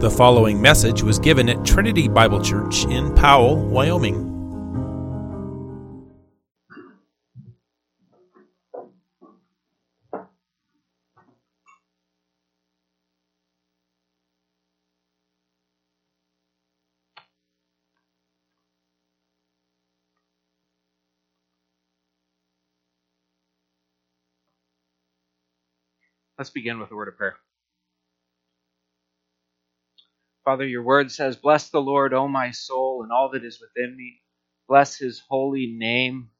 The following message was given at Trinity Bible Church in Powell, Wyoming. Let's begin with a word of prayer. Father, your word says, Bless the Lord, O my soul, and all that is within me. Bless his holy name.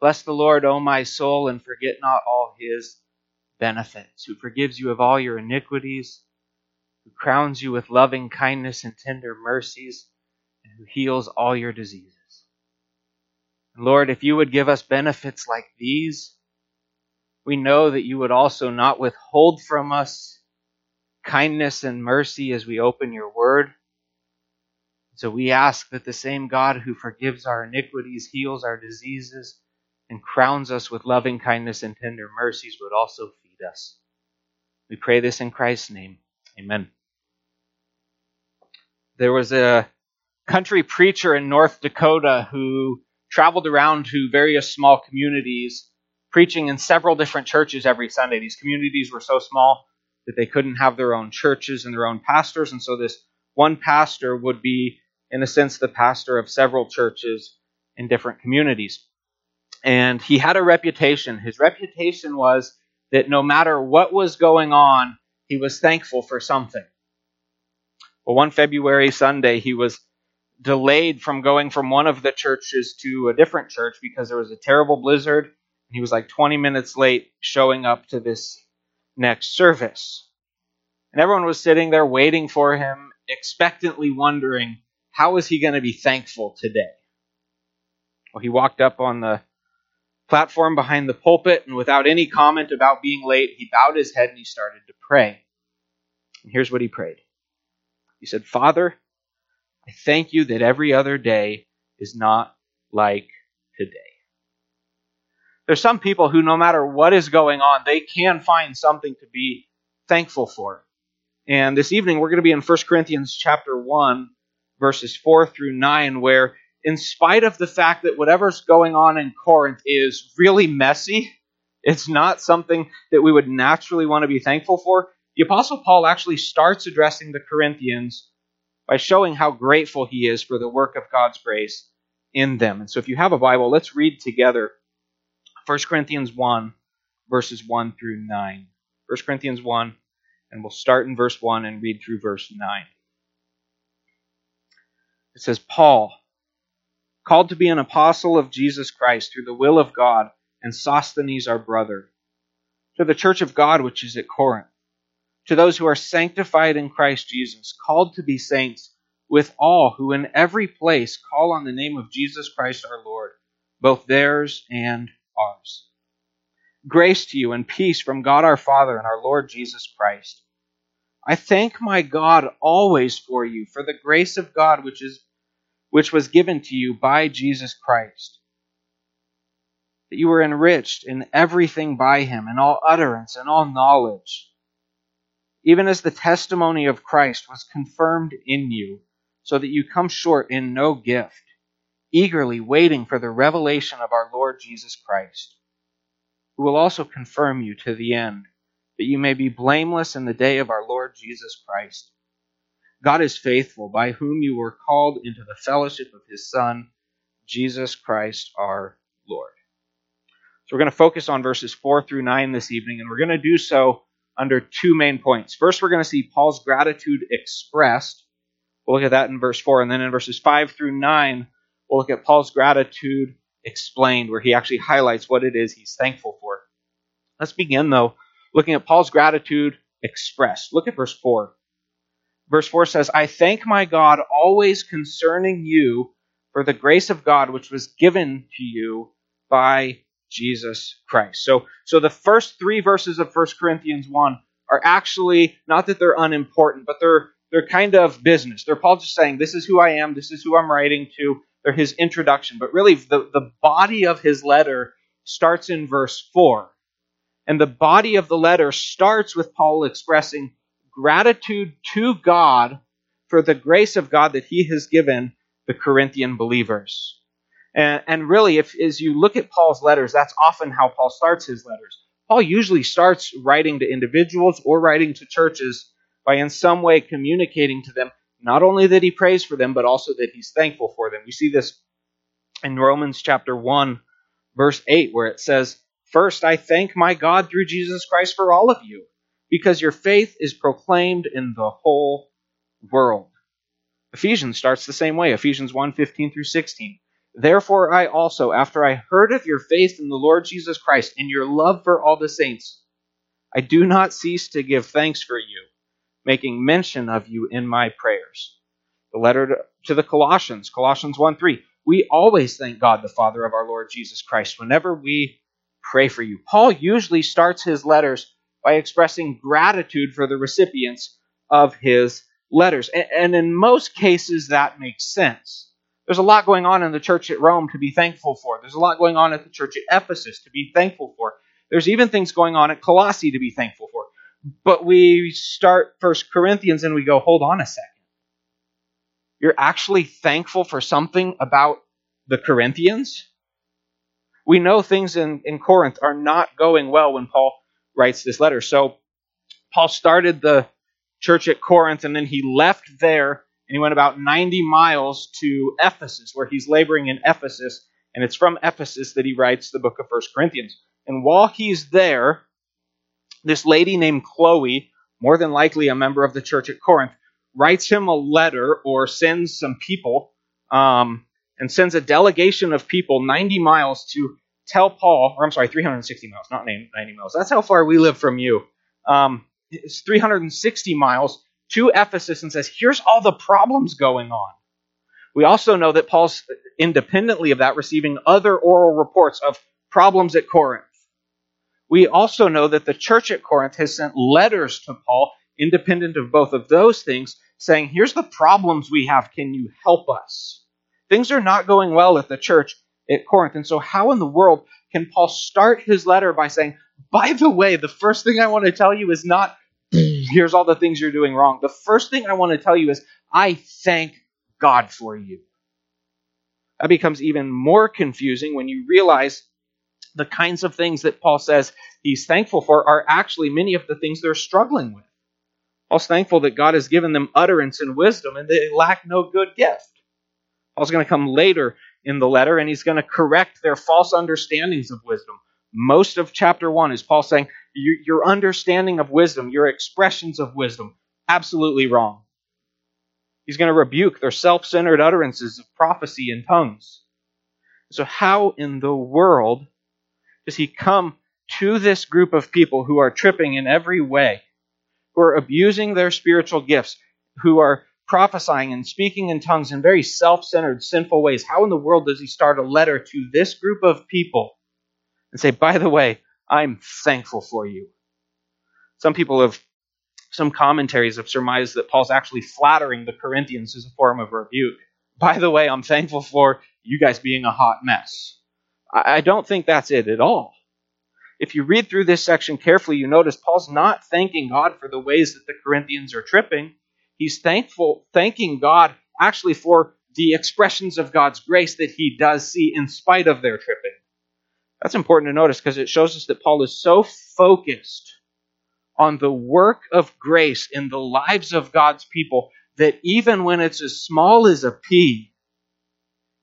Bless the Lord, O my soul, and forget not all his benefits, who forgives you of all your iniquities, who crowns you with loving kindness and tender mercies, and who heals all your diseases. And Lord, if you would give us benefits like these, we know that you would also not withhold from us kindness and mercy as we open your word. So we ask that the same God who forgives our iniquities, heals our diseases, and crowns us with loving kindness and tender mercies would also feed us. We pray this in Christ's name. Amen. There was a country preacher in North Dakota who traveled around to various small communities preaching in several different churches every Sunday. These communities were so small that they couldn't have their own churches and their own pastors, and so this one pastor would be, in a sense, the pastor of several churches in different communities. And he had a reputation. His reputation was that no matter what was going on, he was thankful for something. Well, one February Sunday, he was delayed from going from one of the churches to a different church because there was a terrible blizzard And he was like 20 minutes late showing up to this next service. And everyone was sitting there waiting for him, expectantly wondering, how is he going to be thankful today? Well, he walked up on the platform behind the pulpit, and without any comment about being late, he bowed his head and he started to pray. And here's what he prayed He said, Father, I thank you that every other day is not like today. There's some people who, no matter what is going on, they can find something to be thankful for. And this evening we're going to be in 1 Corinthians chapter 1, verses 4 through 9, where in spite of the fact that whatever's going on in Corinth is really messy, it's not something that we would naturally want to be thankful for. The Apostle Paul actually starts addressing the Corinthians by showing how grateful he is for the work of God's grace in them. And so if you have a Bible, let's read together 1 Corinthians 1, verses 1 through 9. 1 Corinthians 1, and we'll start in verse 1 and read through verse 9. It says, Paul, called to be an apostle of Jesus Christ through the will of God, and Sosthenes our brother, to the church of God which is at Corinth, to those who are sanctified in Christ Jesus, called to be saints, with all who in every place call on the name of Jesus Christ our Lord, both theirs and ours. Grace to you and peace from God our Father and our Lord Jesus Christ. I thank my God always for you, for the grace of God which is which was given to you by Jesus Christ. That you were enriched in everything by him, in all utterance and all knowledge, even as the testimony of Christ was confirmed in you, so that you come short in no gift eagerly waiting for the revelation of our Lord Jesus Christ, who will also confirm you to the end, that you may be blameless in the day of our Lord Jesus Christ. God is faithful, by whom you were called into the fellowship of his Son, Jesus Christ our Lord. So we're going to focus on verses 4 through 9 this evening, and we're going to do so under two main points. First, we're going to see Paul's gratitude expressed. We'll look at that in verse 4. And then in verses 5 through 9, We'll look at Paul's gratitude explained, where he actually highlights what it is he's thankful for. Let's begin, though, looking at Paul's gratitude expressed. Look at verse 4. Verse 4 says, I thank my God always concerning you for the grace of God which was given to you by Jesus Christ. So, so the first three verses of 1 Corinthians 1 are actually not that they're unimportant, but they're they're kind of business. They're Paul just saying, This is who I am, this is who I'm writing to or his introduction, but really the, the body of his letter starts in verse 4. And the body of the letter starts with Paul expressing gratitude to God for the grace of God that he has given the Corinthian believers. And, and really, if as you look at Paul's letters, that's often how Paul starts his letters. Paul usually starts writing to individuals or writing to churches by in some way communicating to them not only that he prays for them, but also that he's thankful for them. You see this in Romans chapter 1, verse 8, where it says, First, I thank my God through Jesus Christ for all of you, because your faith is proclaimed in the whole world. Ephesians starts the same way, Ephesians 1 15 through 16. Therefore, I also, after I heard of your faith in the Lord Jesus Christ and your love for all the saints, I do not cease to give thanks for you, making mention of you in my prayers. The letter to the Colossians, Colossians 1 3. We always thank God, the Father of our Lord Jesus Christ, whenever we pray for you. Paul usually starts his letters by expressing gratitude for the recipients of his letters. And in most cases, that makes sense. There's a lot going on in the church at Rome to be thankful for. There's a lot going on at the church at Ephesus to be thankful for. There's even things going on at Colossae to be thankful for. But we start First Corinthians and we go, hold on a second. You're actually thankful for something about the Corinthians? We know things in, in Corinth are not going well when Paul writes this letter. So Paul started the church at Corinth and then he left there and he went about 90 miles to Ephesus, where he's laboring in Ephesus. And it's from Ephesus that he writes the book of First Corinthians. And while he's there, this lady named Chloe, more than likely a member of the church at Corinth, writes him a letter or sends some people um, and sends a delegation of people 90 miles to tell Paul, or I'm sorry, 360 miles, not 90 miles. That's how far we live from you. Um, it's 360 miles to Ephesus and says, here's all the problems going on. We also know that Paul's independently of that receiving other oral reports of problems at Corinth. We also know that the church at Corinth has sent letters to Paul, independent of both of those things, saying, Here's the problems we have. Can you help us? Things are not going well at the church at Corinth. And so, how in the world can Paul start his letter by saying, By the way, the first thing I want to tell you is not here's all the things you're doing wrong. The first thing I want to tell you is, I thank God for you. That becomes even more confusing when you realize the kinds of things that Paul says he's thankful for are actually many of the things they're struggling with. Paul's thankful that God has given them utterance and wisdom and they lack no good gift. Paul's going to come later in the letter and he's going to correct their false understandings of wisdom. Most of chapter 1 is Paul saying, your understanding of wisdom, your expressions of wisdom, absolutely wrong. He's going to rebuke their self centered utterances of prophecy and tongues. So, how in the world does he come to this group of people who are tripping in every way, who are abusing their spiritual gifts, who are prophesying and speaking in tongues in very self centered, sinful ways? How in the world does he start a letter to this group of people and say, by the way, I'm thankful for you. Some people have, some commentaries have surmised that Paul's actually flattering the Corinthians as a form of rebuke. By the way, I'm thankful for you guys being a hot mess. I don't think that's it at all. If you read through this section carefully, you notice Paul's not thanking God for the ways that the Corinthians are tripping. He's thankful, thanking God actually for the expressions of God's grace that he does see in spite of their tripping. That's important to notice because it shows us that Paul is so focused on the work of grace in the lives of God's people that even when it's as small as a pea,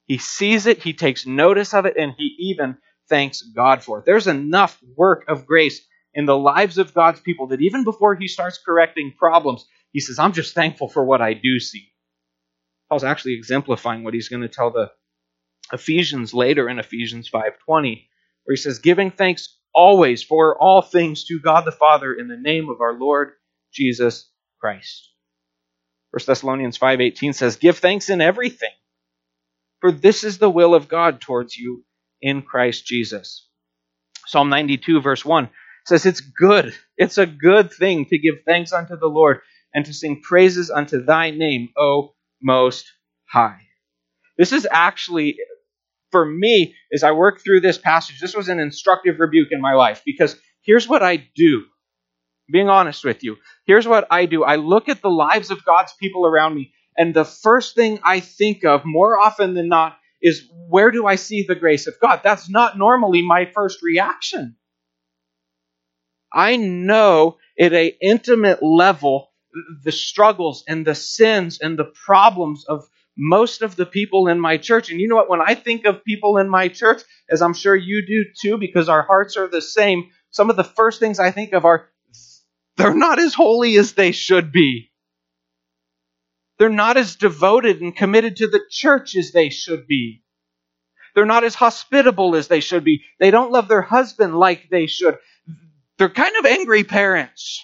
he sees it, he takes notice of it, and he even thanks God for it. There's enough work of grace in the lives of God's people that even before he starts correcting problems, he says, I'm just thankful for what I do see. Paul's actually exemplifying what he's going to tell the Ephesians later in Ephesians 5:20 where he says, Giving thanks always for all things to God the Father in the name of our Lord Jesus Christ. 1 Thessalonians 5:18 says, "Give thanks in everything, for this is the will of God towards you in Christ Jesus." Psalm 92 verse 1 says, "It's good. It's a good thing to give thanks unto the Lord and to sing praises unto thy name, O most high." This is actually for me, as I work through this passage, this was an instructive rebuke in my life because here's what I do Being honest with you. Here's what I do I look at the lives of God's people around me, and the first thing I think of more often than not is where do I see the grace of God? That's not normally my first reaction. I know at an intimate level the struggles and the sins and the problems of most of the people in my church. And you know what? When I think of people in my church, as I'm sure you do too, because our hearts are the same, some of the first things I think of are they're not as holy as they should be. They're not as devoted and committed to the church as they should be. They're not as hospitable as they should be. They don't love their husband like they should. They're kind of angry parents.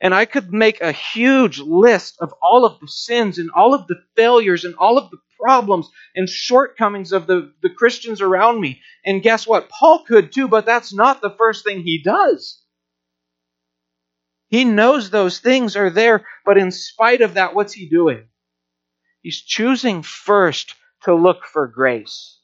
And I could make a huge list of all of the sins and all of the failures and all of the problems and shortcomings of the, the Christians around me. And guess what? Paul could too, but that's not the first thing he does. He knows those things are there, but in spite of that, what's he doing? He's choosing first to look for grace.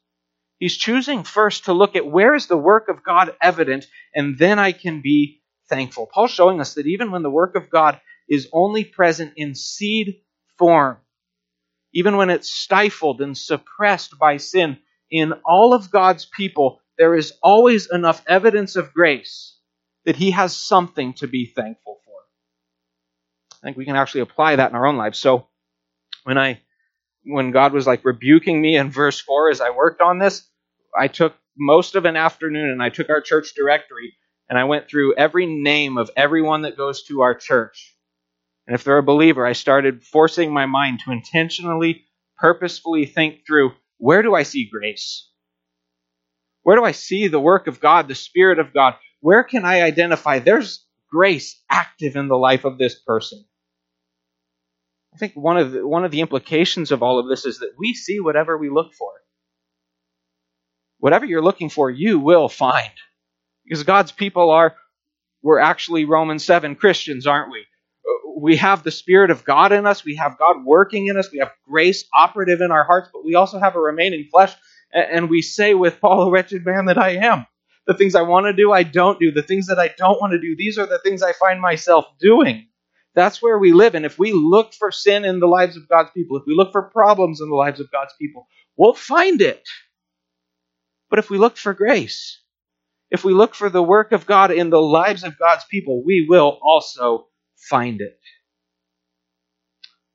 He's choosing first to look at where is the work of God evident, and then I can be thankful. Paul's showing us that even when the work of God is only present in seed form, even when it's stifled and suppressed by sin, in all of God's people, there is always enough evidence of grace that He has something to be thankful for. I think we can actually apply that in our own lives. So when I when God was like rebuking me in verse 4 as I worked on this, I took most of an afternoon and I took our church directory and I went through every name of everyone that goes to our church. And if they're a believer, I started forcing my mind to intentionally, purposefully think through where do I see grace? Where do I see the work of God, the Spirit of God? Where can I identify there's grace active in the life of this person? I think one of the, one of the implications of all of this is that we see whatever we look for. Whatever you're looking for, you will find. Because God's people are, we're actually Romans 7 Christians, aren't we? We have the Spirit of God in us. We have God working in us. We have grace operative in our hearts, but we also have a remaining flesh. And we say with Paul, a wretched man that I am. The things I want to do, I don't do. The things that I don't want to do, these are the things I find myself doing. That's where we live. And if we look for sin in the lives of God's people, if we look for problems in the lives of God's people, we'll find it. But if we look for grace, if we look for the work of God in the lives of God's people, we will also find it.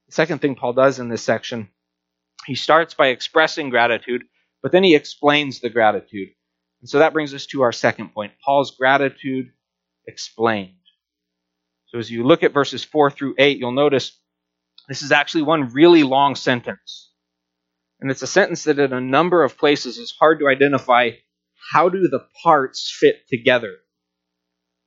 The second thing Paul does in this section, he starts by expressing gratitude, but then he explains the gratitude. And so that brings us to our second point Paul's gratitude explained. So as you look at verses 4 through 8, you'll notice this is actually one really long sentence. And it's a sentence that in a number of places is hard to identify how do the parts fit together?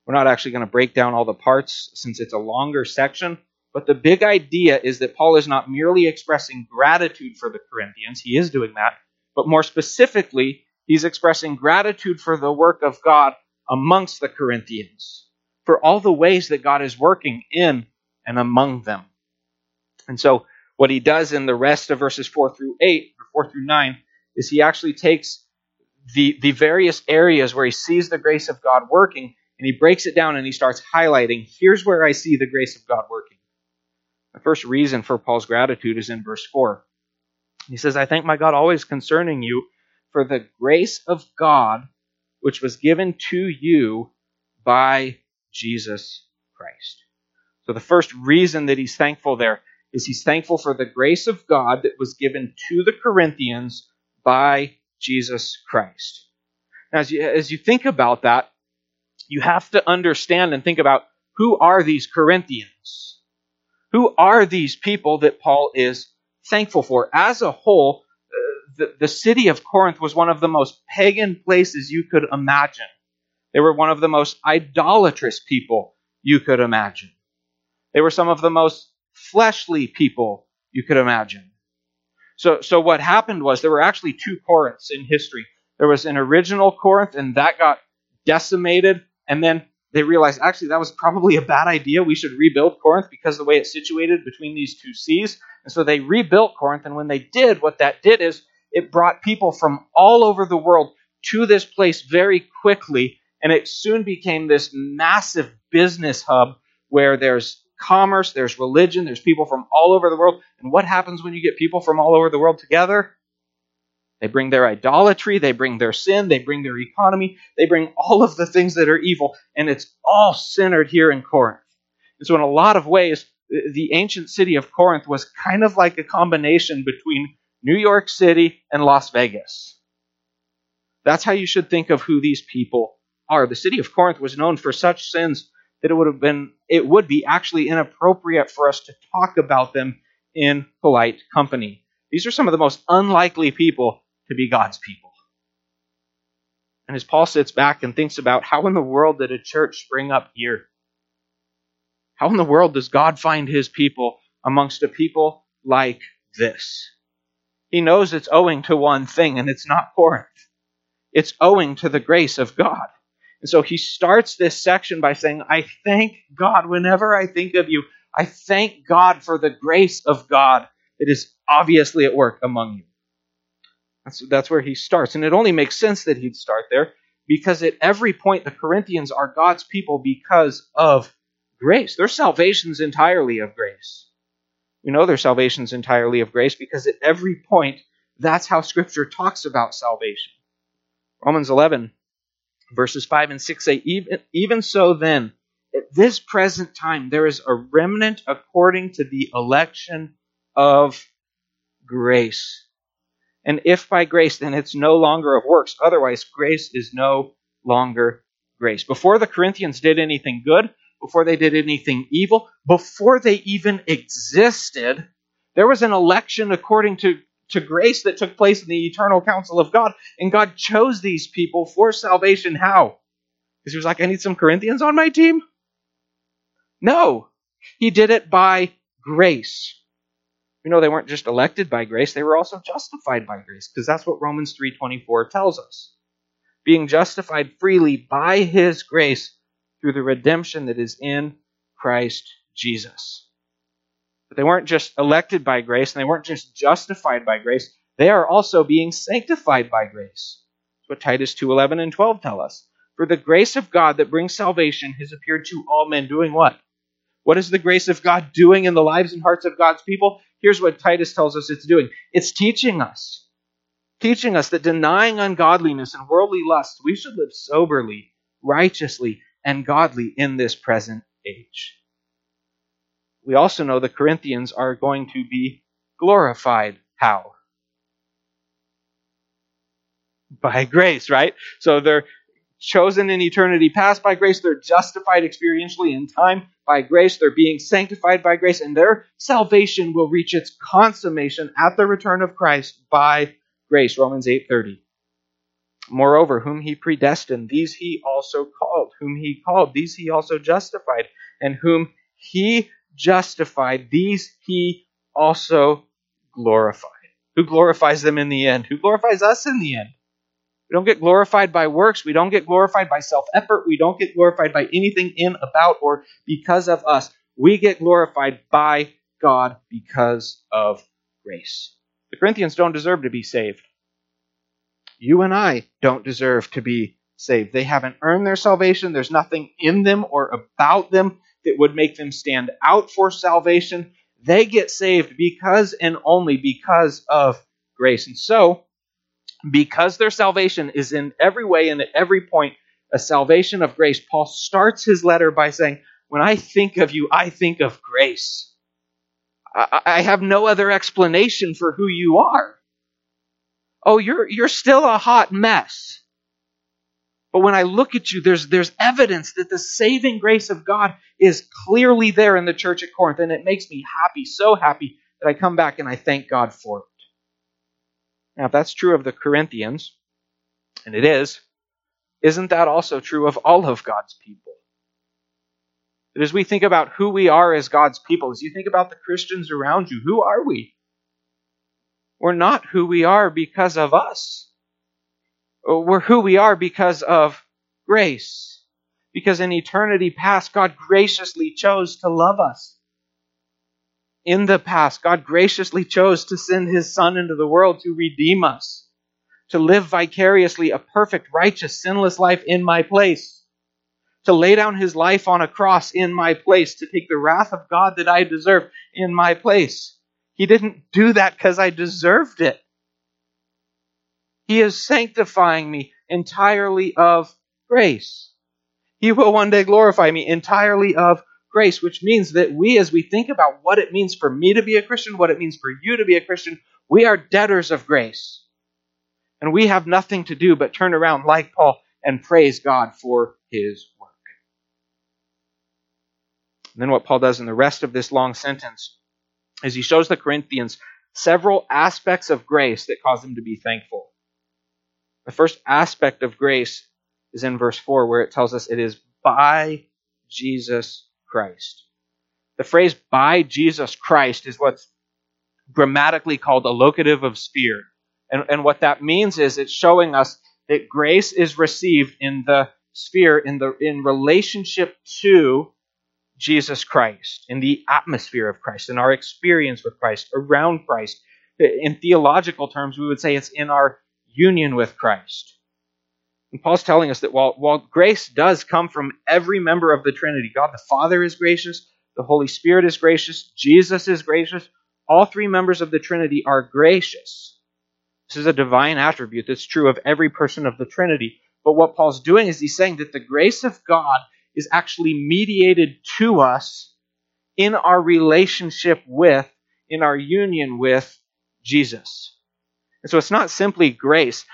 We're not actually going to break down all the parts since it's a longer section, but the big idea is that Paul is not merely expressing gratitude for the Corinthians, he is doing that, but more specifically, he's expressing gratitude for the work of God amongst the Corinthians, for all the ways that God is working in and among them. And so, what he does in the rest of verses 4 through 8, or 4 through 9, is he actually takes the, the various areas where he sees the grace of God working, and he breaks it down and he starts highlighting here's where I see the grace of God working. The first reason for Paul's gratitude is in verse 4. He says, I thank my God always concerning you for the grace of God which was given to you by Jesus Christ. So the first reason that he's thankful there is he's thankful for the grace of God that was given to the Corinthians by Jesus Christ. Now, as you, as you think about that, you have to understand and think about who are these Corinthians? Who are these people that Paul is thankful for? As a whole, the, the city of Corinth was one of the most pagan places you could imagine. They were one of the most idolatrous people you could imagine. They were some of the most fleshly people you could imagine. So, so what happened was there were actually two Corinths in history. There was an original Corinth, and that got decimated. And then they realized actually that was probably a bad idea. We should rebuild Corinth because of the way it's situated between these two seas. And so they rebuilt Corinth. And when they did, what that did is it brought people from all over the world to this place very quickly. And it soon became this massive business hub where there's commerce, there's religion, there's people from all over the world. And what happens when you get people from all over the world together? They bring their idolatry, they bring their sin, they bring their economy, they bring all of the things that are evil, and it's all centered here in Corinth. And so, in a lot of ways, the ancient city of Corinth was kind of like a combination between New York City and Las Vegas. That's how you should think of who these people are. The city of Corinth was known for such sins that it would have been it would be actually inappropriate for us to talk about them in polite company. These are some of the most unlikely people to be God's people. And as Paul sits back and thinks about how in the world did a church spring up here? How in the world does God find his people amongst a people like this? He knows it's owing to one thing, and it's not Corinth. It's owing to the grace of God. And so he starts this section by saying, I thank God whenever I think of you. I thank God for the grace of God that is obviously at work among you. That's, that's where he starts. And it only makes sense that he'd start there because at every point the Corinthians are God's people because of grace. Their salvation's entirely of grace. We know their salvation's entirely of grace because at every point that's how Scripture talks about salvation. Romans 11 verses 5 and 6 say, even, even so then, at this present time, there is a remnant according to the election of grace. And if by grace, then it's no longer of works. Otherwise, grace is no longer grace. Before the Corinthians did anything good, before they did anything evil, before they even existed, there was an election according to to grace that took place in the eternal council of God. And God chose these people for salvation. How? Because he was like, I need some Corinthians on my team? No. He did it by grace. You know, they weren't just elected by grace, they were also justified by grace, because that's what Romans 3.24 tells us. Being justified freely by his grace through the redemption that is in Christ Jesus. But they weren't just elected by grace and they weren't just justified by grace. They are also being sanctified by grace. That's what Titus 2:11 and 12 tell us. For the grace of God that brings salvation has appeared to all men doing what? What is the grace of God doing in the lives and hearts of God's people? Here's what Titus tells us it's doing. It's teaching us. Teaching us that denying ungodliness and worldly lusts, we should live soberly, righteously, and godly in this present age we also know the Corinthians are going to be glorified. How? By grace, right? So they're chosen in eternity past by grace. They're justified experientially in time by grace. They're being sanctified by grace, and their salvation will reach its consummation at the return of Christ by grace. Romans 8:30. Moreover, whom he predestined, these he also called. Whom he called, these he also justified. And whom he justified, these he also glorified. Who glorifies them in the end? Who glorifies us in the end? We don't get glorified by works. We don't get glorified by self effort. We don't get glorified by anything in, about, or because of us. We get glorified by God because of grace. The Corinthians don't deserve to be saved. You and I don't deserve to be saved. They haven't earned their salvation. There's nothing in them or about them that would make them stand out for salvation. They get saved because and only because of grace. And so, because their salvation is in every way and at every point a salvation of grace, Paul starts his letter by saying, When I think of you, I think of grace. I, have no other explanation for who you are. Oh, you're, you're still a hot mess. But when I look at you, there's, there's evidence that the saving grace of God is clearly there in the church at Corinth, and it makes me happy, so happy, that I come back and I thank God for it. Now, if that's true of the Corinthians, and it is, isn't that also true of all of God's people? As we think about who we are as God's people, as you think about the Christians around you, who are we? We're not who we are because of us. We're who we are because of grace. Because in eternity past, God graciously chose to love us. In the past, God graciously chose to send His Son into the world to redeem us, to live vicariously a perfect, righteous, sinless life in my place. to lay down his life on a cross in my place, to take the wrath of God that I deserve in my place. He didn't do that because I deserved it. He is sanctifying me entirely of grace. He will one day glorify me entirely of grace, which means that we, as we think about what it means for me to be a Christian, what it means for you to be a Christian, we are debtors of grace. And we have nothing to do but turn around like Paul and praise God for his work. And then what Paul does in the rest of this long sentence is he shows the Corinthians several aspects of grace that cause them to be thankful. The first aspect of grace is in verse 4, where it tells us it is by Jesus Christ. The phrase by Jesus Christ is what's grammatically called a locative of sphere. And, and what that means is it's showing us that grace is received in the sphere, in the in relationship to Jesus Christ, in the atmosphere of Christ, in our experience with Christ, around Christ. In theological terms, we would say it's in our union with Christ. And Paul's telling us that while, while grace does come from every member of the Trinity, God the Father is gracious, the Holy Spirit is gracious, Jesus is gracious, all three members of the Trinity are gracious. This is a divine attribute that's true of every person of the Trinity. But what Paul's doing is he's saying that the grace of God is actually mediated to us in our relationship with, in our union with Jesus. And so it's not simply grace.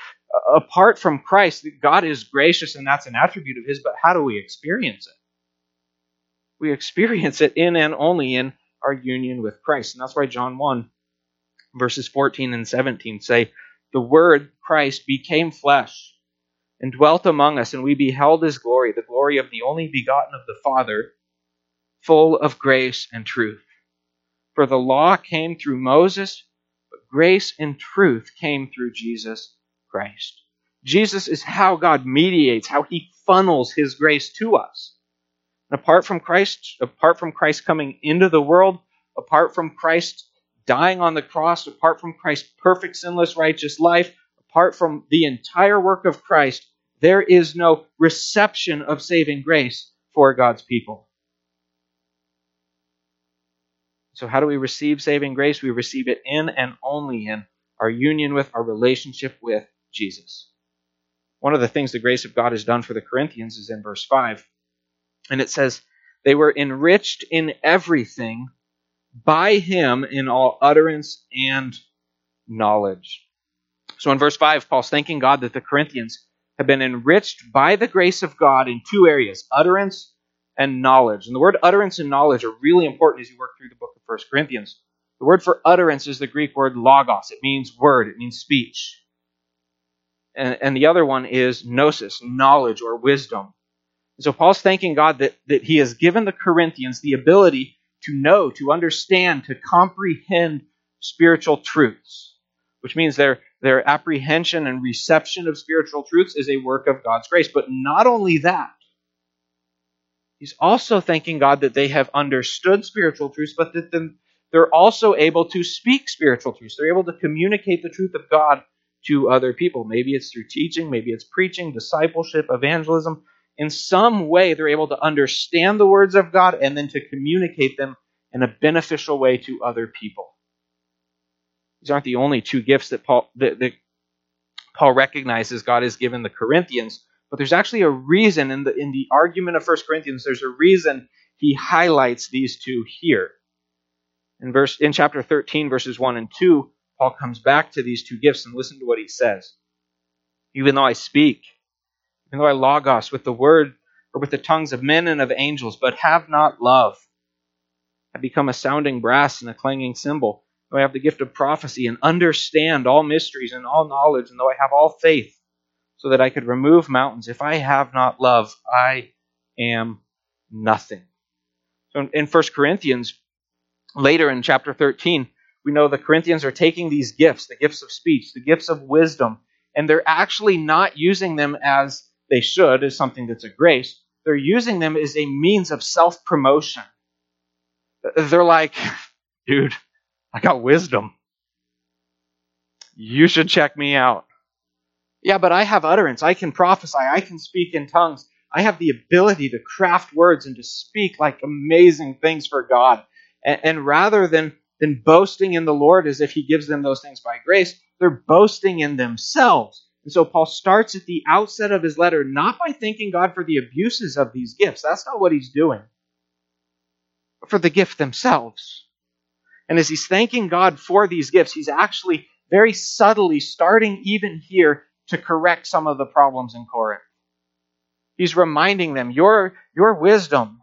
Apart from Christ, God is gracious and that's an attribute of His, but how do we experience it? We experience it in and only in our union with Christ. And that's why John 1, verses 14 and 17 say, The Word, Christ, became flesh and dwelt among us, and we beheld his glory, the glory of the only begotten of the Father, full of grace and truth. For the law came through Moses, but grace and truth came through Jesus Christ. Jesus is how God mediates, how he funnels his grace to us. And apart from Christ, apart from Christ coming into the world, apart from Christ dying on the cross, apart from Christ's perfect, sinless, righteous life, apart from the entire work of Christ, there is no reception of saving grace for God's people. So, how do we receive saving grace? We receive it in and only in our union with, our relationship with Jesus. One of the things the grace of God has done for the Corinthians is in verse 5. And it says, They were enriched in everything by him in all utterance and knowledge. So in verse 5, Paul's thanking God that the Corinthians have been enriched by the grace of God in two areas utterance and knowledge. And the word utterance and knowledge are really important as you work through the book of 1 Corinthians. The word for utterance is the Greek word logos, it means word, it means speech. And, and the other one is gnosis, knowledge or wisdom. And so Paul's thanking God that, that he has given the Corinthians the ability to know, to understand, to comprehend spiritual truths, which means they're their apprehension and reception of spiritual truths is a work of God's grace. But not only that, he's also thanking God that they have understood spiritual truths, but that they're also able to speak spiritual truths. They're able to communicate the truth of God to other people. Maybe it's through teaching, maybe it's preaching, discipleship, evangelism. In some way, they're able to understand the words of God and then to communicate them in a beneficial way to other people. These aren't the only two gifts that Paul that, that Paul recognizes God has given the Corinthians, but there's actually a reason in the in the argument of 1 Corinthians, there's a reason he highlights these two here. In verse in chapter 13, verses 1 and 2, Paul comes back to these two gifts and listen to what he says. Even though I speak, even though I logos with the word or with the tongues of men and of angels, but have not love, I become a sounding brass and a clanging cymbal. Though I have the gift of prophecy and understand all mysteries and all knowledge, and though I have all faith, so that I could remove mountains, if I have not love, I am nothing. So in 1 Corinthians, later in chapter 13, we know the Corinthians are taking these gifts, the gifts of speech, the gifts of wisdom, and they're actually not using them as they should, as something that's a grace. They're using them as a means of self promotion. They're like, dude, I got wisdom. You should check me out. Yeah, but I have utterance. I can prophesy. I can speak in tongues. I have the ability to craft words and to speak like amazing things for God. And, and rather than, than boasting in the Lord as if He gives them those things by grace, they're boasting in themselves. And so Paul starts at the outset of his letter not by thanking God for the abuses of these gifts. That's not what he's doing. But for the gift themselves. And as he's thanking God for these gifts, he's actually very subtly starting even here to correct some of the problems in Corinth. He's reminding them your, your wisdom,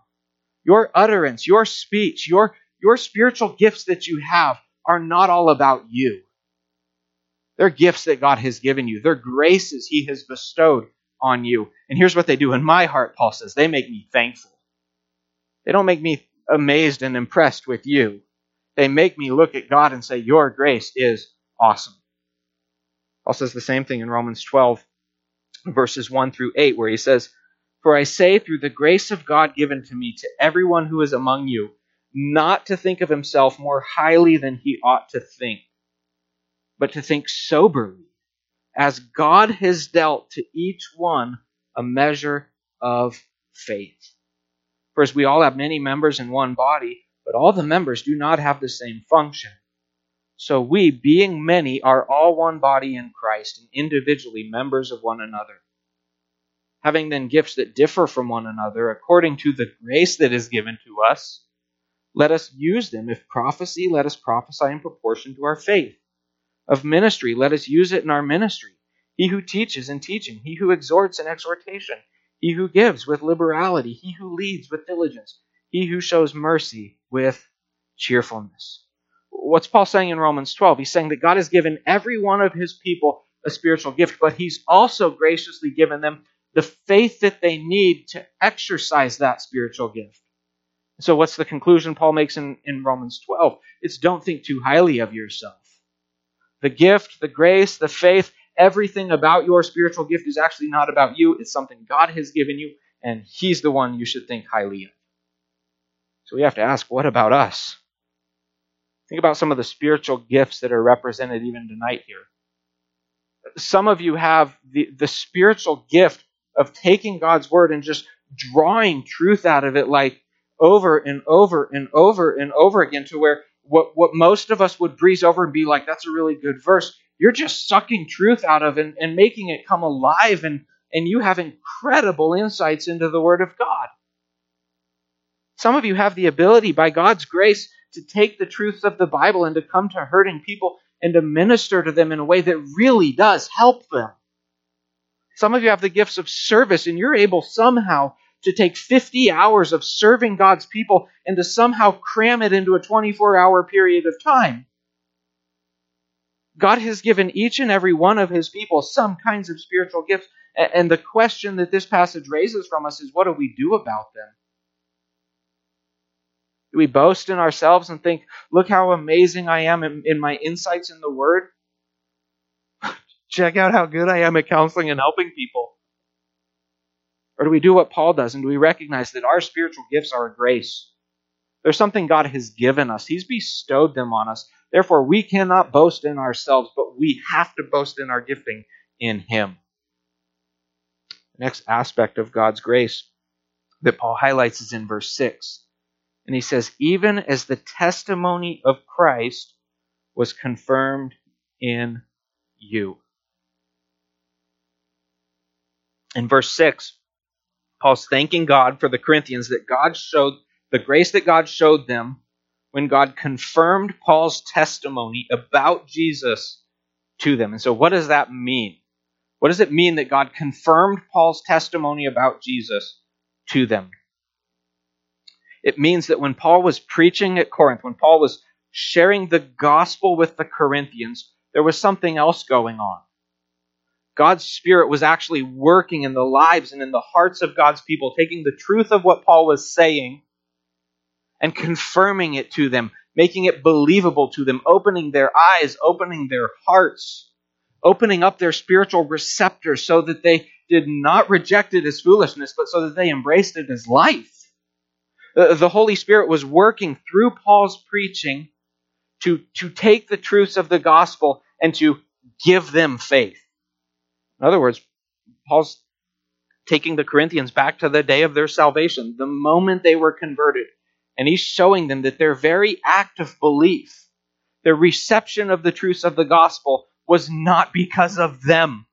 your utterance, your speech, your, your spiritual gifts that you have are not all about you. They're gifts that God has given you. They're graces He has bestowed on you. And here's what they do in my heart, Paul says they make me thankful. They don't make me amazed and impressed with you. They make me look at God and say, Your grace is awesome. Paul says the same thing in Romans 12, verses 1 through 8, where he says, For I say, through the grace of God given to me, to everyone who is among you, not to think of himself more highly than he ought to think, but to think soberly, as God has dealt to each one a measure of faith. For as we all have many members in one body, but all the members do not have the same function. So we, being many, are all one body in Christ and individually members of one another. Having then gifts that differ from one another according to the grace that is given to us, let us use them. If prophecy, let us prophesy in proportion to our faith. Of ministry, let us use it in our ministry. He who teaches in teaching, he who exhorts in exhortation, he who gives with liberality, he who leads with diligence, he who shows mercy with cheerfulness what's Paul saying in Romans 12? He's saying that God has given every one of his people a spiritual gift, but he's also graciously given them the faith that they need to exercise that spiritual gift. So, what's the conclusion Paul makes in, in Romans 12? It's don't think too highly of yourself. The gift, the grace, the faith, everything about your spiritual gift is actually not about you. It's something God has given you, and He's the one you should think highly of. So, we have to ask, what about us? Think about some of the spiritual gifts that are represented even tonight here. Some of you have the, the spiritual gift of taking God's word and just drawing truth out of it like over and over and over and over again to where what, what most of us would breeze over and be like, that's a really good verse. You're just sucking truth out of and, and making it come alive, and, and you have incredible insights into the Word of God. Some of you have the ability, by God's grace, to take the truths of the Bible and to come to hurting people and to minister to them in a way that really does help them. Some of you have the gifts of service and you're able somehow to take 50 hours of serving God's people and to somehow cram it into a 24 hour period of time. God has given each and every one of his people some kinds of spiritual gifts. And the question that this passage raises from us is what do we do about them? We boast in ourselves and think, look how amazing I am in, in my insights in the Word? Check out how good I am at counseling and helping people. Or do we do what Paul does and do we recognize that our spiritual gifts are a grace? There's something God has given us, He's bestowed them on us. Therefore, we cannot boast in ourselves, but we have to boast in our gifting in Him. Next aspect of God's grace that Paul highlights is in verse 6. And he says, even as the testimony of Christ was confirmed in you. In verse 6, Paul's thanking God for the Corinthians that God showed the grace that God showed them when God confirmed Paul's testimony about Jesus to them. And so, what does that mean? What does it mean that God confirmed Paul's testimony about Jesus to them? It means that when Paul was preaching at Corinth, when Paul was sharing the gospel with the Corinthians, there was something else going on. God's Spirit was actually working in the lives and in the hearts of God's people, taking the truth of what Paul was saying and confirming it to them, making it believable to them, opening their eyes, opening their hearts, opening up their spiritual receptors so that they did not reject it as foolishness, but so that they embraced it as life. Uh, the Holy Spirit was working through Paul's preaching to, to take the truths of the gospel and to give them faith. In other words, Paul's taking the Corinthians back to the day of their salvation, the moment they were converted. And he's showing them that their very act of belief, their reception of the truths of the gospel, was not because of them.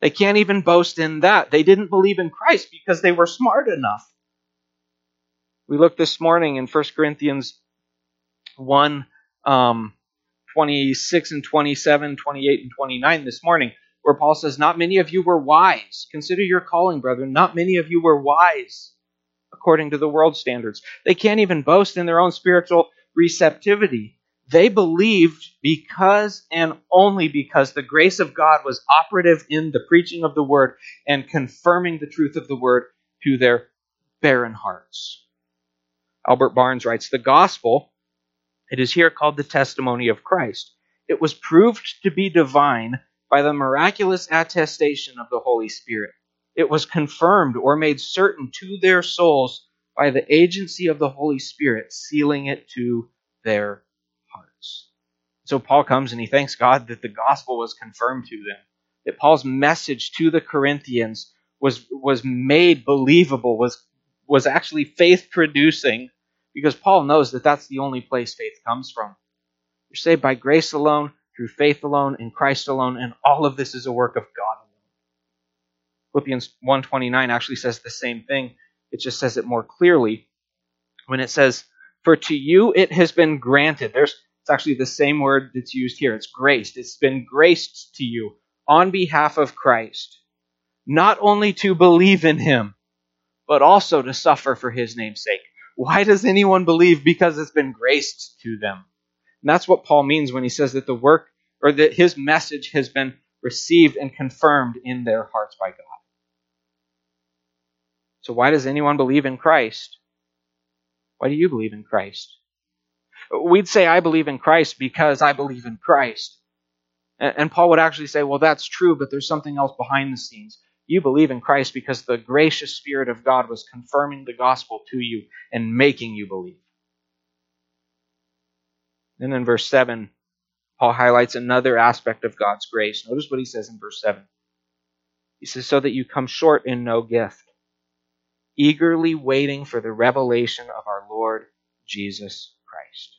They can't even boast in that. They didn't believe in Christ because they were smart enough. We looked this morning in 1 Corinthians 1 um, 26 and 27, 28 and 29 this morning, where Paul says, Not many of you were wise. Consider your calling, brethren. Not many of you were wise according to the world standards. They can't even boast in their own spiritual receptivity. They believed because and only because the grace of God was operative in the preaching of the word and confirming the truth of the word to their barren hearts. Albert Barnes writes The gospel, it is here called the testimony of Christ. It was proved to be divine by the miraculous attestation of the Holy Spirit. It was confirmed or made certain to their souls by the agency of the Holy Spirit, sealing it to their hearts. So Paul comes and he thanks God that the gospel was confirmed to them, that Paul's message to the Corinthians was, was made believable, was, was actually faith producing, because Paul knows that that's the only place faith comes from. You're saved by grace alone, through faith alone, in Christ alone, and all of this is a work of God alone. Philippians 1:29 actually says the same thing. It just says it more clearly when it says, "For to you it has been granted." There's it's actually the same word that's used here. It's graced. It's been graced to you on behalf of Christ, not only to believe in him, but also to suffer for his name's sake. Why does anyone believe? Because it's been graced to them. And that's what Paul means when he says that the work or that his message has been received and confirmed in their hearts by God. So, why does anyone believe in Christ? Why do you believe in Christ? We'd say, I believe in Christ because I believe in Christ. And Paul would actually say, well, that's true, but there's something else behind the scenes. You believe in Christ because the gracious Spirit of God was confirming the gospel to you and making you believe. Then in verse 7, Paul highlights another aspect of God's grace. Notice what he says in verse 7. He says, So that you come short in no gift, eagerly waiting for the revelation of our Lord Jesus Christ.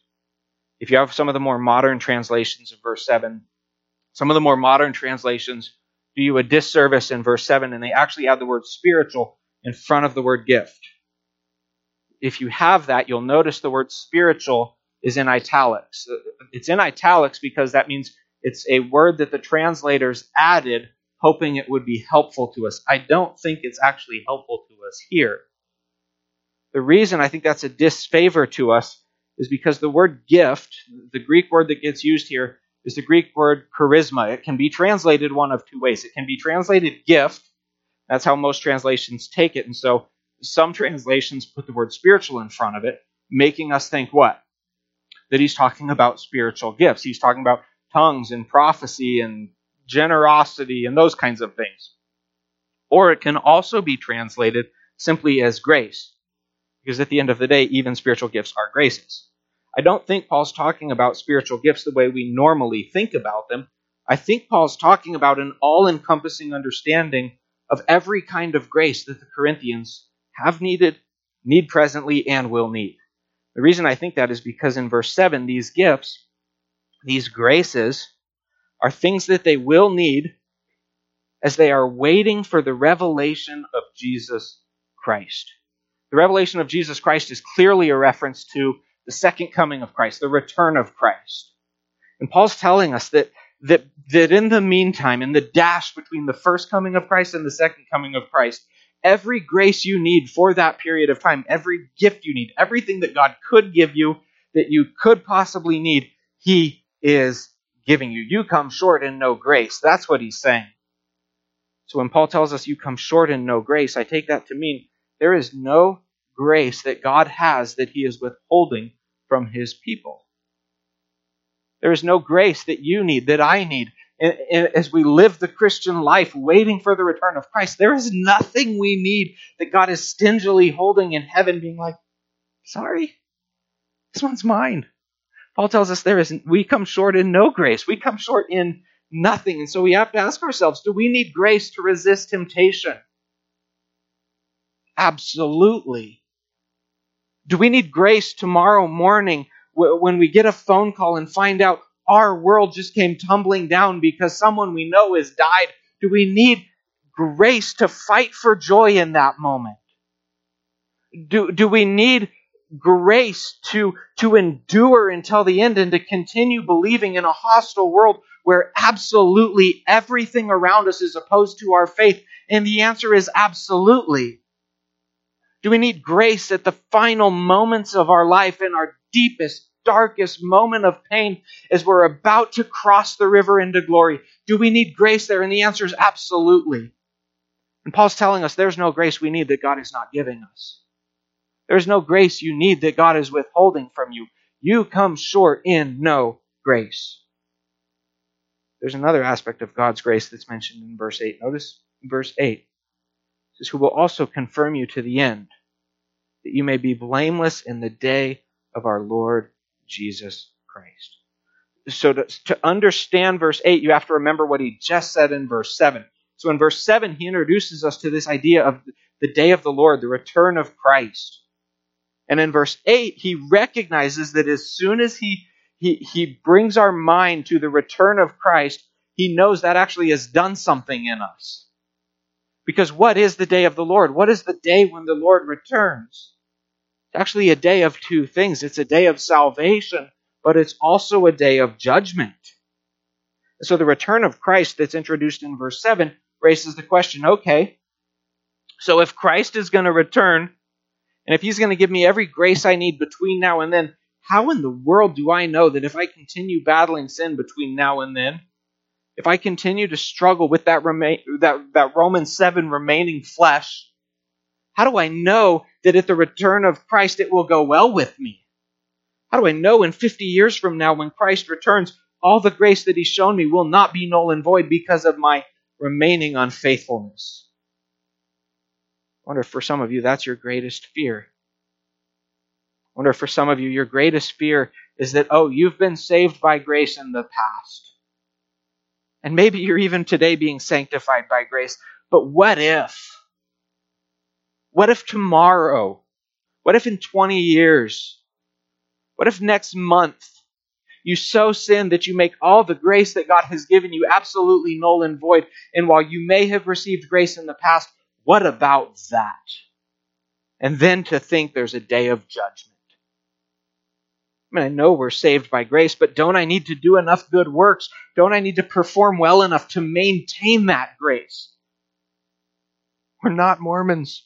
If you have some of the more modern translations of verse 7, some of the more modern translations do you a disservice in verse 7, and they actually add the word spiritual in front of the word gift. If you have that, you'll notice the word spiritual is in italics. It's in italics because that means it's a word that the translators added hoping it would be helpful to us. I don't think it's actually helpful to us here. The reason I think that's a disfavor to us is because the word gift, the Greek word that gets used here, is the Greek word charisma. It can be translated one of two ways. It can be translated gift. That's how most translations take it. And so some translations put the word spiritual in front of it, making us think what? that he's talking about spiritual gifts. He's talking about tongues and prophecy and generosity and those kinds of things. Or it can also be translated simply as grace, because at the end of the day, even spiritual gifts are graces. I don't think Paul's talking about spiritual gifts the way we normally think about them. I think Paul's talking about an all encompassing understanding of every kind of grace that the Corinthians have needed, need presently, and will need. The reason I think that is because in verse 7, these gifts, these graces, are things that they will need as they are waiting for the revelation of Jesus Christ. The revelation of Jesus Christ is clearly a reference to the second coming of Christ, the return of Christ. And Paul's telling us that, that, that in the meantime, in the dash between the first coming of Christ and the second coming of Christ, every grace you need for that period of time, every gift you need, everything that God could give you that you could possibly need, He is giving you. You come short in no grace. That's what He's saying. So when Paul tells us you come short in no grace, I take that to mean there is no grace that God has that He is withholding from His people. There is no grace that you need, that I need, as we live the Christian life waiting for the return of Christ, there is nothing we need that God is stingily holding in heaven, being like, sorry, this one's mine. Paul tells us there is we come short in no grace. We come short in nothing. And so we have to ask ourselves, do we need grace to resist temptation? Absolutely. Do we need grace tomorrow morning when we get a phone call and find out our world just came tumbling down because someone we know has died? Do we need grace to fight for joy in that moment? Do, do we need grace to, to endure until the end and to continue believing in a hostile world where absolutely everything around us is opposed to our faith? And the answer is absolutely. Do we need grace at the final moments of our life in our deepest, darkest moment of pain as we're about to cross the river into glory? Do we need grace there? And the answer is absolutely. And Paul's telling us there's no grace we need that God is not giving us. There's no grace you need that God is withholding from you. You come short in no grace. There's another aspect of God's grace that's mentioned in verse 8. Notice verse 8. Says, Who will also confirm you to the end, that you may be blameless in the day of our Lord Jesus Christ. So to, to understand verse 8, you have to remember what he just said in verse 7. So in verse 7, he introduces us to this idea of the day of the Lord, the return of Christ. And in verse 8, he recognizes that as soon as he, he, he brings our mind to the return of Christ, he knows that actually has done something in us. Because what is the day of the Lord? What is the day when the Lord returns? It's actually a day of two things. It's a day of salvation, but it's also a day of judgment. So the return of Christ that's introduced in verse 7 raises the question okay, so if Christ is going to return, and if He's going to give me every grace I need between now and then, how in the world do I know that if I continue battling sin between now and then, if I continue to struggle with that, remain, that, that Romans 7 remaining flesh, how do I know that at the return of Christ it will go well with me? How do I know in 50 years from now when Christ returns, all the grace that He's shown me will not be null and void because of my remaining unfaithfulness? I wonder if for some of you that's your greatest fear. I wonder if for some of you your greatest fear is that, oh, you've been saved by grace in the past. And maybe you're even today being sanctified by grace. But what if? What if tomorrow? What if in 20 years? What if next month you so sin that you make all the grace that God has given you absolutely null and void? And while you may have received grace in the past, what about that? And then to think there's a day of judgment. I mean, I know we're saved by grace, but don't I need to do enough good works? Don't I need to perform well enough to maintain that grace? We're not Mormons.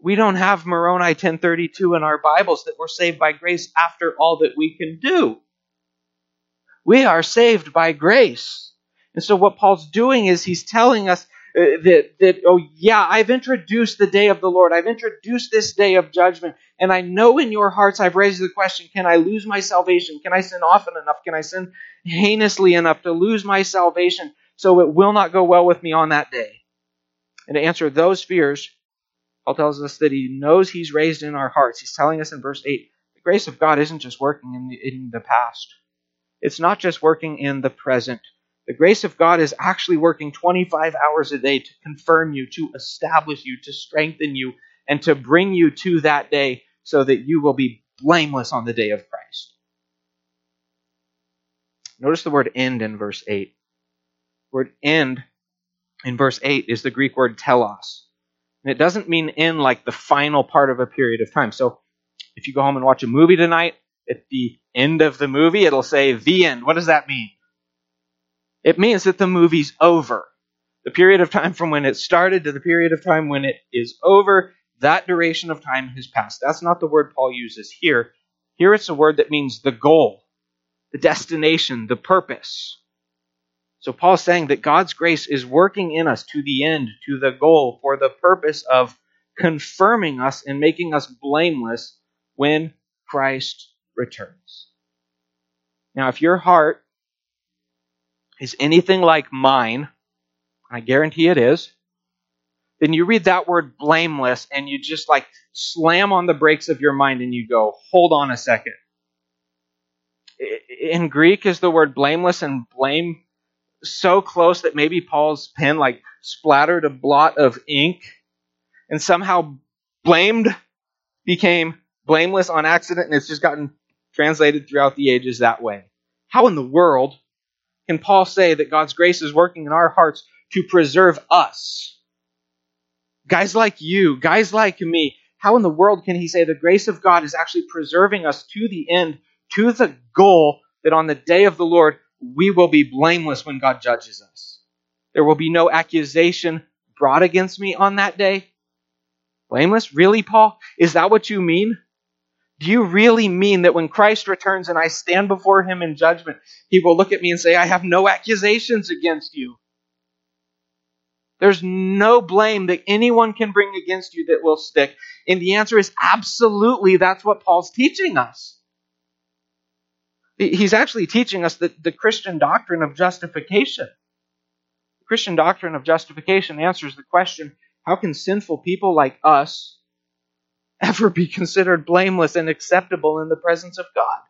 We don't have Moroni 1032 in our Bibles that we're saved by grace after all that we can do. We are saved by grace. And so what Paul's doing is he's telling us uh, that, that, oh, yeah, I've introduced the day of the Lord. I've introduced this day of judgment. And I know in your hearts I've raised the question can I lose my salvation? Can I sin often enough? Can I sin heinously enough to lose my salvation so it will not go well with me on that day? And to answer those fears, Paul tells us that he knows he's raised in our hearts. He's telling us in verse 8 the grace of God isn't just working in the, in the past, it's not just working in the present the grace of God is actually working 25 hours a day to confirm you, to establish you, to strengthen you, and to bring you to that day so that you will be blameless on the day of Christ. Notice the word end in verse 8. The word end in verse 8 is the Greek word telos. And it doesn't mean end like the final part of a period of time. So if you go home and watch a movie tonight, at the end of the movie, it'll say the end. What does that mean? It means that the movie's over. The period of time from when it started to the period of time when it is over, that duration of time has passed. That's not the word Paul uses here. Here it's a word that means the goal, the destination, the purpose. So Paul's saying that God's grace is working in us to the end, to the goal, for the purpose of confirming us and making us blameless when Christ returns. Now, if your heart is anything like mine, I guarantee it is, then you read that word blameless and you just like slam on the brakes of your mind and you go, hold on a second. In Greek is the word blameless and blame so close that maybe Paul's pen like splattered a blot of ink and somehow blamed became blameless on accident and it's just gotten translated throughout the ages that way. How in the world can Paul say that God's grace is working in our hearts to preserve us? Guys like you, guys like me, how in the world can he say the grace of God is actually preserving us to the end, to the goal that on the day of the Lord we will be blameless when God judges us? There will be no accusation brought against me on that day. Blameless? Really, Paul? Is that what you mean? Do you really mean that when Christ returns and I stand before him in judgment, he will look at me and say, I have no accusations against you? There's no blame that anyone can bring against you that will stick. And the answer is absolutely that's what Paul's teaching us. He's actually teaching us the, the Christian doctrine of justification. The Christian doctrine of justification answers the question how can sinful people like us ever be considered blameless and acceptable in the presence of God?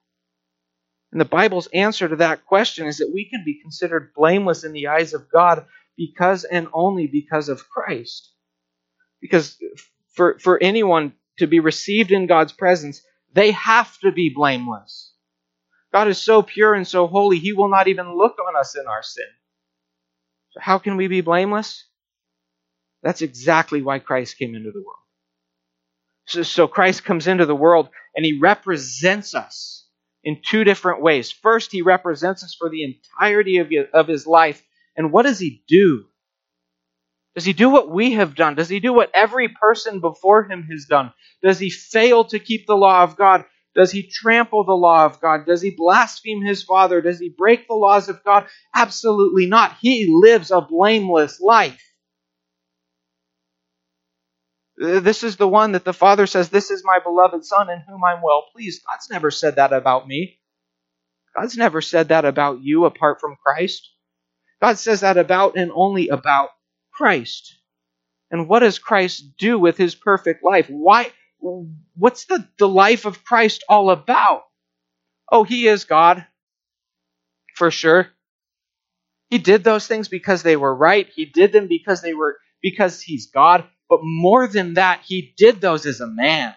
And the Bible's answer to that question is that we can be considered blameless in the eyes of God because and only because of Christ. Because for, for anyone to be received in God's presence, they have to be blameless. God is so pure and so holy, He will not even look on us in our sin. So, how can we be blameless? That's exactly why Christ came into the world. So, so Christ comes into the world and He represents us in two different ways. First, He represents us for the entirety of, of His life and what does he do? Does he do what we have done? Does he do what every person before him has done? Does he fail to keep the law of God? Does he trample the law of God? Does he blaspheme his Father? Does he break the laws of God? Absolutely not. He lives a blameless life. This is the one that the Father says, This is my beloved Son in whom I'm well pleased. God's never said that about me. God's never said that about you apart from Christ. God says that about and only about Christ. And what does Christ do with his perfect life? Why what's the, the life of Christ all about? Oh, he is God. For sure. He did those things because they were right. He did them because they were because he's God. But more than that, he did those as a man.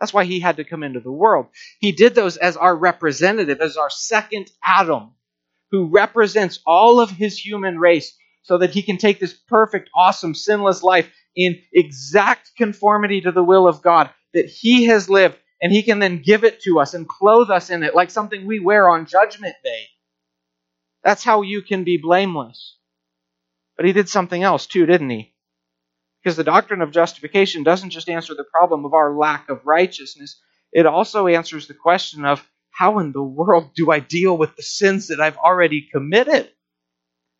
That's why he had to come into the world. He did those as our representative, as our second Adam who represents all of his human race so that he can take this perfect, awesome, sinless life in exact conformity to the will of God that he has lived, and he can then give it to us and clothe us in it like something we wear on Judgment Day. That's how you can be blameless. But he did something else too, didn't he? Because the doctrine of justification doesn't just answer the problem of our lack of righteousness, it also answers the question of how in the world do I deal with the sins that I've already committed?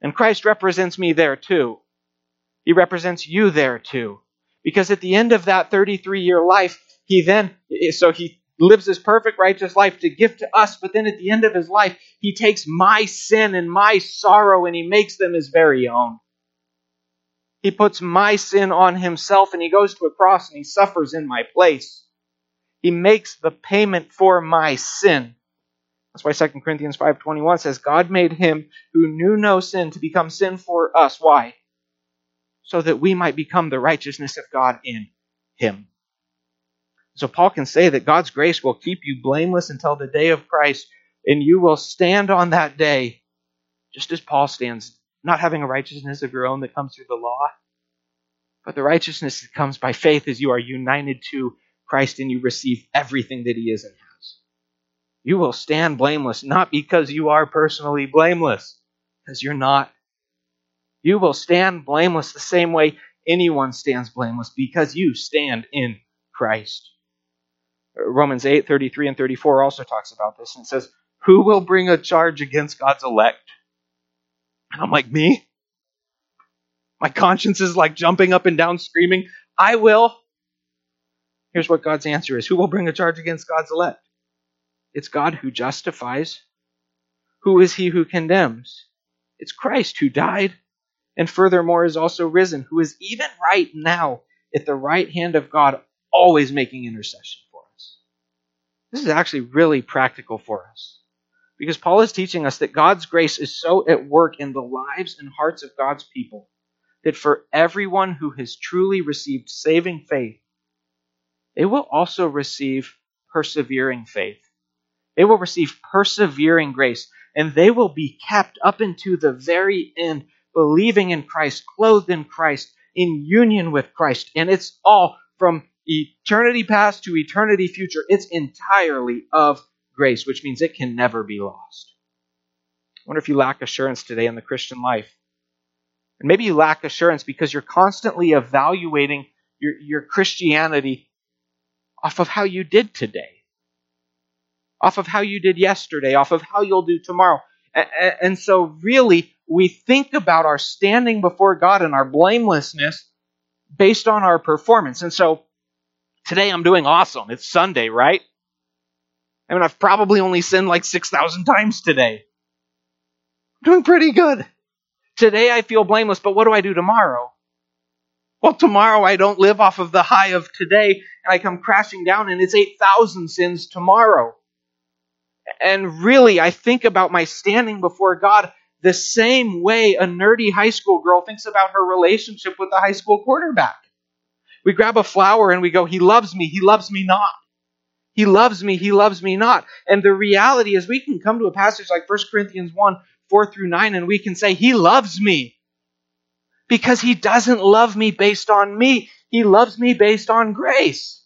And Christ represents me there too. He represents you there too. Because at the end of that 33 year life, he then, so he lives his perfect righteous life to give to us, but then at the end of his life, he takes my sin and my sorrow and he makes them his very own. He puts my sin on himself and he goes to a cross and he suffers in my place. He makes the payment for my sin. That's why 2 Corinthians 5:21 says God made him who knew no sin to become sin for us. Why? So that we might become the righteousness of God in him. So Paul can say that God's grace will keep you blameless until the day of Christ, and you will stand on that day just as Paul stands, not having a righteousness of your own that comes through the law, but the righteousness that comes by faith as you are united to Christ and you receive everything that He is and has. You will stand blameless, not because you are personally blameless, because you're not. You will stand blameless the same way anyone stands blameless, because you stand in Christ. Romans 8, 33 and 34 also talks about this and says, Who will bring a charge against God's elect? And I'm like, Me? My conscience is like jumping up and down, screaming, I will. Here's what God's answer is Who will bring a charge against God's elect? It's God who justifies. Who is he who condemns? It's Christ who died and furthermore is also risen, who is even right now at the right hand of God, always making intercession for us. This is actually really practical for us. Because Paul is teaching us that God's grace is so at work in the lives and hearts of God's people that for everyone who has truly received saving faith, they will also receive persevering faith. They will receive persevering grace, and they will be kept up into the very end, believing in Christ, clothed in Christ, in union with Christ. And it's all from eternity past to eternity future. It's entirely of grace, which means it can never be lost. I wonder if you lack assurance today in the Christian life. And maybe you lack assurance because you're constantly evaluating your, your Christianity off of how you did today, off of how you did yesterday, off of how you'll do tomorrow. And, so, really, we think about our standing before God and our blamelessness based on our performance. And so, today I'm doing awesome. It's Sunday, right? I mean, I've probably only sinned like 6,000 times today. I'm doing pretty good. Today I feel blameless, but what do I do tomorrow? Well, tomorrow I don't live off of the high of today, and I come crashing down, and it's 8,000 sins tomorrow. And really, I think about my standing before God the same way a nerdy high school girl thinks about her relationship with the high school quarterback. We grab a flower and we go, He loves me, He loves me not. He loves me, He loves me not. And the reality is, we can come to a passage like 1 Corinthians 1 4 through 9, and we can say, He loves me. Because He doesn't love me based on me, He loves me based on grace.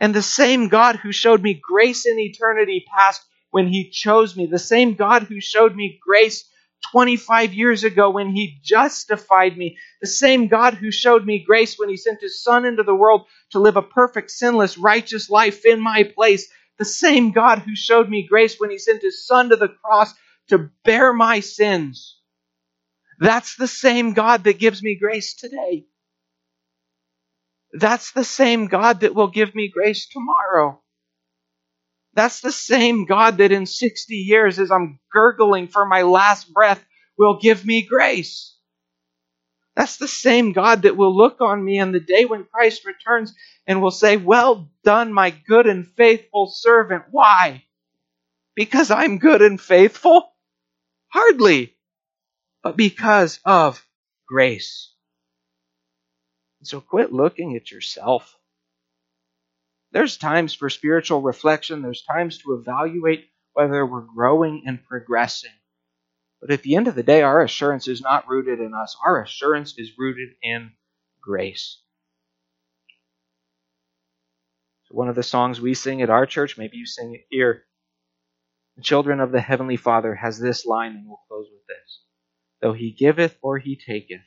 And the same God who showed me grace in eternity past when He chose me, the same God who showed me grace 25 years ago when He justified me, the same God who showed me grace when He sent His Son into the world to live a perfect, sinless, righteous life in my place, the same God who showed me grace when He sent His Son to the cross to bear my sins. That's the same God that gives me grace today. That's the same God that will give me grace tomorrow. That's the same God that in 60 years, as I'm gurgling for my last breath, will give me grace. That's the same God that will look on me on the day when Christ returns and will say, Well done, my good and faithful servant. Why? Because I'm good and faithful? Hardly. But because of grace. So quit looking at yourself. There's times for spiritual reflection, there's times to evaluate whether we're growing and progressing. But at the end of the day, our assurance is not rooted in us. Our assurance is rooted in grace. So one of the songs we sing at our church, maybe you sing it here, the children of the Heavenly Father has this line, and we'll close with this. Though he giveth or he taketh,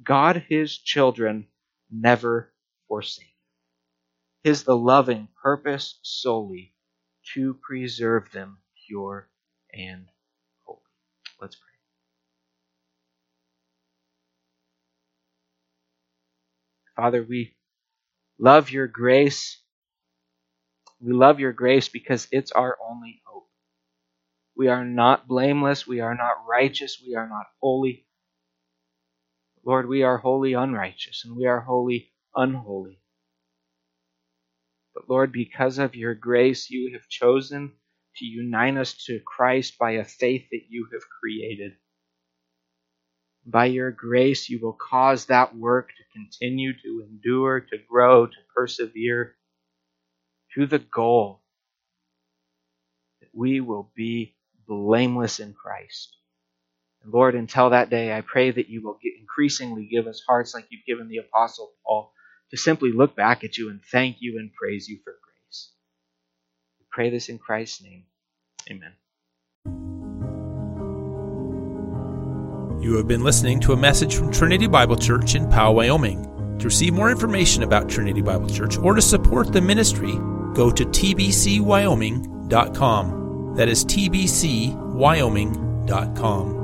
God his children never forsake. His the loving purpose solely to preserve them pure and holy. Let's pray. Father, we love your grace. We love your grace because it's our only. We are not blameless. We are not righteous. We are not holy. Lord, we are wholly unrighteous and we are wholly unholy. But Lord, because of your grace, you have chosen to unite us to Christ by a faith that you have created. By your grace, you will cause that work to continue to endure, to grow, to persevere to the goal that we will be blameless in Christ. And Lord, until that day, I pray that you will increasingly give us hearts like you've given the Apostle Paul to simply look back at you and thank you and praise you for grace. We pray this in Christ's name. Amen. You have been listening to a message from Trinity Bible Church in Powell, Wyoming. To receive more information about Trinity Bible Church or to support the ministry, go to tbcwyoming.com. That is tbcwyoming.com.